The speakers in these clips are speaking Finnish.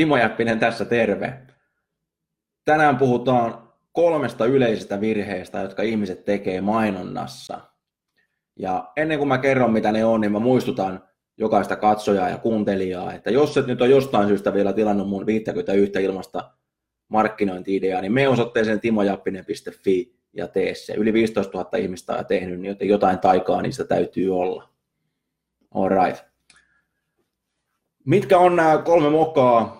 Timo Jäppinen tässä terve. Tänään puhutaan kolmesta yleisestä virheestä, jotka ihmiset tekee mainonnassa. Ja ennen kuin mä kerron, mitä ne on, niin mä muistutan jokaista katsojaa ja kuuntelijaa, että jos et nyt on jostain syystä vielä tilannut mun 51 ilmasta markkinointi-ideaa, niin me osoitteeseen timojappinen.fi ja tee se. Yli 15 000 ihmistä on tehnyt, niin jotain taikaa niistä täytyy olla. All right. Mitkä on nämä kolme mokaa,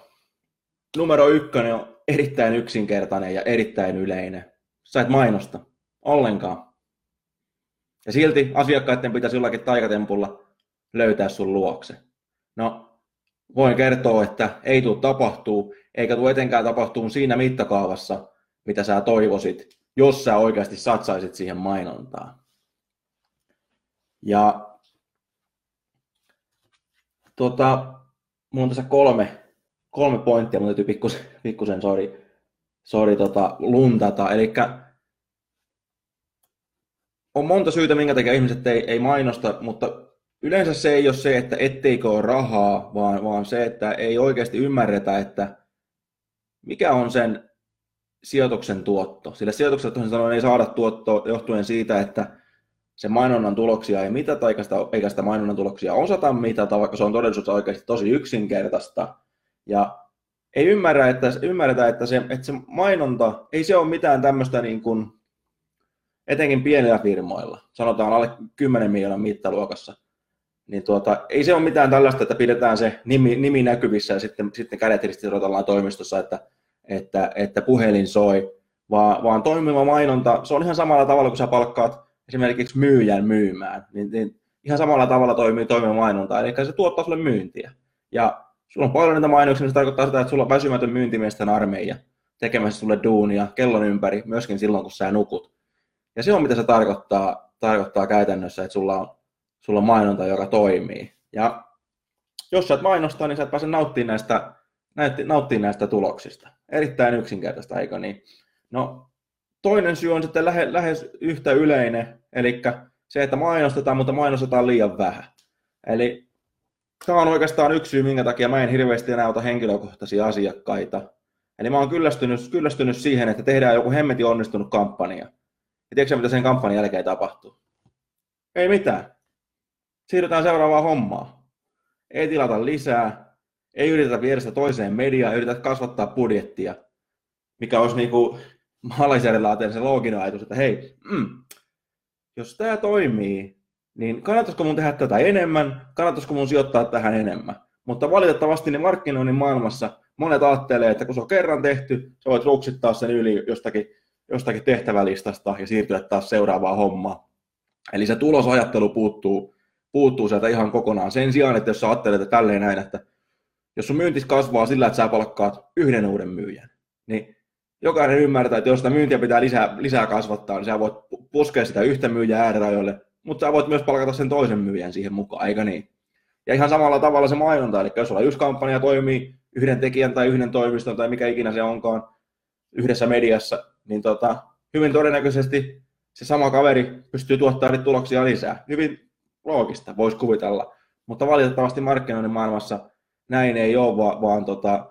numero ykkönen on erittäin yksinkertainen ja erittäin yleinen. Sä et mainosta ollenkaan. Ja silti asiakkaiden pitäisi jollakin taikatempulla löytää sun luokse. No, voin kertoa, että ei tule tapahtuu, eikä tule etenkään tapahtuu siinä mittakaavassa, mitä sä toivoisit, jos sä oikeasti satsaisit siihen mainontaan. Ja tota, mulla on tässä kolme kolme pointtia, mutta täytyy pikkusen, pikkusen sorry, sorry, tota, luntata. Eli on monta syytä, minkä takia ihmiset ei, ei mainosta, mutta yleensä se ei ole se, että etteikö ole rahaa, vaan, vaan se, että ei oikeasti ymmärretä, että mikä on sen sijoituksen tuotto. Sillä sijoitukset sanoen ei saada tuottoa johtuen siitä, että se mainonnan tuloksia ei mitata, eikä sitä, eikä sitä mainonnan tuloksia osata mitata, vaikka se on todellisuudessa oikeasti tosi yksinkertaista. Ja ei ymmärrä, että, ymmärretä, että se, että se mainonta, ei se ole mitään tämmöistä niin kuin, etenkin pienillä firmoilla, sanotaan alle 10 miljoonan mittaluokassa, niin tuota, ei se ole mitään tällaista, että pidetään se nimi, nimi näkyvissä ja sitten, sitten kädet ristirotellaan toimistossa, että, että, että puhelin soi, vaan, vaan toimiva mainonta, se on ihan samalla tavalla, kun sä palkkaat esimerkiksi myyjän myymään, niin, niin ihan samalla tavalla toimii toimiva mainonta, eli se tuottaa sulle myyntiä. Ja sulla on paljon niitä mainoksia, se tarkoittaa sitä, että sulla on väsymätön myyntimiesten armeija tekemässä sulle duunia kellon ympäri, myöskin silloin, kun sä nukut. Ja se on, mitä se tarkoittaa, tarkoittaa käytännössä, että sulla on, sulla on mainonta, joka toimii. Ja jos sä et mainostaa, niin sä et pääse nauttimaan näistä, nauttimaan näistä tuloksista. Erittäin yksinkertaista, eikö niin? No, toinen syy on sitten lähe, lähes yhtä yleinen, eli se, että mainostetaan, mutta mainostetaan liian vähän. Eli tämä on oikeastaan yksi syy, minkä takia mä en hirveästi enää ota henkilökohtaisia asiakkaita. Eli mä oon kyllästynyt, kyllästynyt siihen, että tehdään joku hemmetin onnistunut kampanja. Ja tiedätkö mitä sen kampanjan jälkeen tapahtuu? Ei mitään. Siirrytään seuraavaan hommaan. Ei tilata lisää, ei yritetä viedä sitä toiseen mediaan, yritetä kasvattaa budjettia, mikä olisi niin kuin maalaisjärjellä se looginen ajatus, että hei, mm, jos tämä toimii, niin kannattaisiko mun tehdä tätä enemmän, kannattaisiko mun sijoittaa tähän enemmän. Mutta valitettavasti niin markkinoinnin maailmassa monet ajattelee, että kun se on kerran tehty, sä voit ruksittaa sen yli jostakin, jostakin tehtävälistasta ja siirtyä taas seuraavaan hommaan. Eli se tulosajattelu puuttuu, puuttuu sieltä ihan kokonaan. Sen sijaan, että jos sä ajattelet että tälleen näin, että jos sun myyntis kasvaa sillä, että sä palkkaat yhden uuden myyjän, niin jokainen ymmärtää, että jos sitä myyntiä pitää lisää, lisää kasvattaa, niin sä voit puskea sitä yhtä myyjää äärirajoille, mutta sä voit myös palkata sen toisen myyjän siihen mukaan, eikö niin? Ja ihan samalla tavalla se mainonta, eli jos sulla yksi kampanja toimii yhden tekijän tai yhden toimiston tai mikä ikinä se onkaan yhdessä mediassa, niin tota, hyvin todennäköisesti se sama kaveri pystyy tuottamaan tuloksia lisää. Hyvin loogista, voisi kuvitella. Mutta valitettavasti markkinoinnin maailmassa näin ei ole, vaan, vaan tota,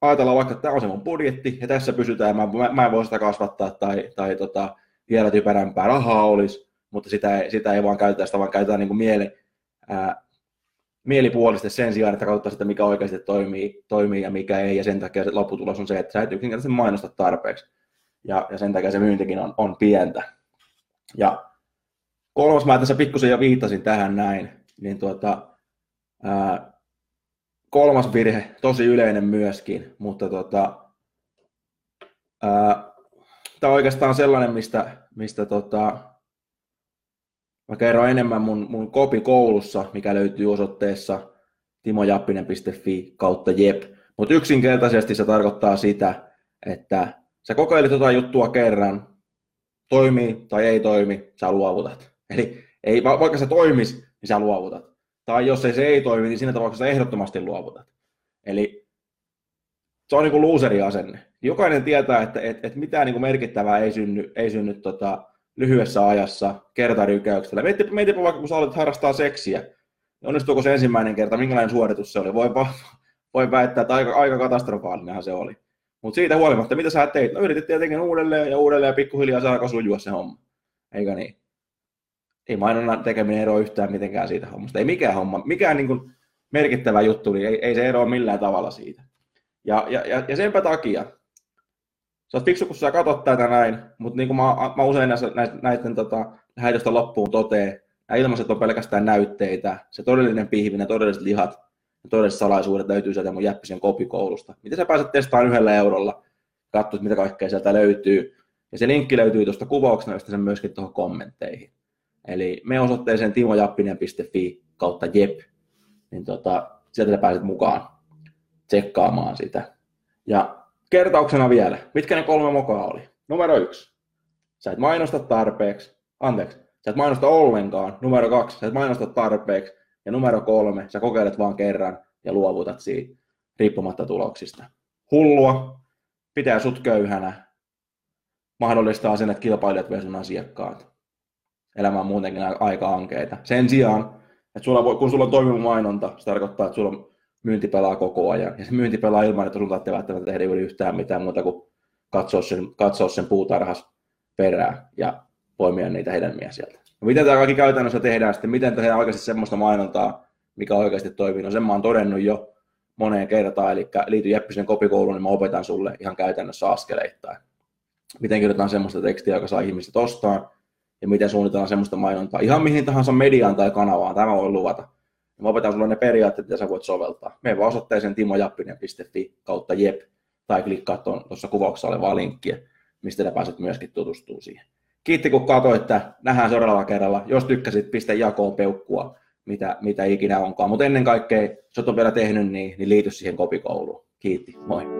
ajatellaan vaikka, että tämä on se mun budjetti ja tässä pysytään, mä, mä, mä en voi sitä kasvattaa tai, tai tota, vielä typerämpää rahaa olisi, mutta sitä ei, sitä ei vaan käytetä, sitä vaan käytetään niin mieli, ää, mielipuolisesti sen sijaan, että katsotaan sitä, mikä oikeasti toimii, toimii ja mikä ei, ja sen takia se lopputulos on se, että sä et yksinkertaisesti mainosta tarpeeksi, ja, ja sen takia se myyntikin on, on pientä. Ja kolmas, mä tässä pikkusen jo viittasin tähän näin, niin tuota, ää, kolmas virhe, tosi yleinen myöskin, mutta tota, tämä on oikeastaan sellainen, mistä, mistä tota, Mä kerron enemmän mun, mun kopi koulussa, mikä löytyy osoitteessa timojappinen.fi kautta jep. Mutta yksinkertaisesti se tarkoittaa sitä, että sä kokeilit jotain juttua kerran, toimii tai ei toimi, sä luovutat. Eli ei, vaikka se toimisi, niin sä luovutat. Tai jos ei se ei toimi, niin siinä tapauksessa ehdottomasti luovutat. Eli se on niin kuin looseri-asenne. Jokainen tietää, että, että, että mitään niin kuin merkittävää ei synny, ei synny tota, lyhyessä ajassa kertarykäyksellä. Mietipä, mietipä vaikka, kun sä olet harrastaa seksiä, onnistuuko se ensimmäinen kerta, minkälainen suoritus se oli? Voi, voi väittää, että aika, aika katastrofaalinenhan se oli. Mutta siitä huolimatta, mitä sä teit? No yritit tietenkin uudelleen ja uudelleen ja pikkuhiljaa saa sujua se homma. Eikö niin? Ei mainonnan tekeminen ero yhtään mitenkään siitä hommasta. Ei mikään homma, mikään niin kuin merkittävä juttu, niin ei, ei se eroa millään tavalla siitä. Ja, ja, ja, ja senpä takia, sä oot fiksu, kun sä katsot tätä näin, mutta niin kuin mä, mä usein näistä, näiden, näiden tota, lähetystä loppuun toteen, nämä ilmaiset on pelkästään näytteitä, se todellinen pihvi, ne todelliset lihat, ne todelliset salaisuudet löytyy sieltä mun jäppisen kopikoulusta. Miten sä pääset testaamaan yhdellä eurolla, katsot mitä kaikkea sieltä löytyy, ja se linkki löytyy tuosta kuvauksena, josta sen myöskin tuohon kommentteihin. Eli me osoitteeseen timojappinen.fi kautta jep, niin tota, sieltä sä pääset mukaan tsekkaamaan sitä. Ja kertauksena vielä, mitkä ne kolme mokaa oli? Numero yksi, sä et mainosta tarpeeksi, anteeksi, sä et mainosta ollenkaan. Numero kaksi, sä et mainosta tarpeeksi. Ja numero kolme, sä kokeilet vaan kerran ja luovutat siitä riippumatta tuloksista. Hullua, pitää sut köyhänä, mahdollistaa sen, että kilpailijat vie sun asiakkaat. Elämä on muutenkin aika ankeita. Sen sijaan, että sulla voi, kun sulla on toimiva mainonta, se tarkoittaa, että sulla on myynti pelaa koko ajan. Ja se myynti pelaa ilman, että sun tarvitsee välttämättä tehdä yhtään mitään muuta kuin katsoa sen, katsoa sen puutarhas perään ja poimia niitä hedelmiä sieltä. No miten tämä kaikki käytännössä tehdään sitten? Miten tehdään oikeasti semmoista mainontaa, mikä oikeasti toimii? No sen mä oon todennut jo moneen kertaan, eli liity Jeppisen kopikouluun, niin mä opetan sulle ihan käytännössä askeleittain. Miten kirjoitetaan semmoista tekstiä, joka saa ihmiset ostaa, ja miten suunnitellaan semmoista mainontaa. Ihan mihin tahansa mediaan tai kanavaan, tämä voi luvata. Mä opetan sulle ne periaatteet, mitä sä voit soveltaa. Mene vaan osoitteeseen timojappinen.fi kautta jep, tai klikkaa tuossa kuvauksessa olevaa linkkiä, mistä sä pääset myöskin tutustumaan siihen. Kiitti kun katsoit, että nähdään seuraavalla kerralla. Jos tykkäsit, pistä jakoon peukkua, mitä, mitä ikinä onkaan. Mutta ennen kaikkea, jos olet vielä tehnyt, niin, niin liity siihen kopikouluun. Kiitti, moi.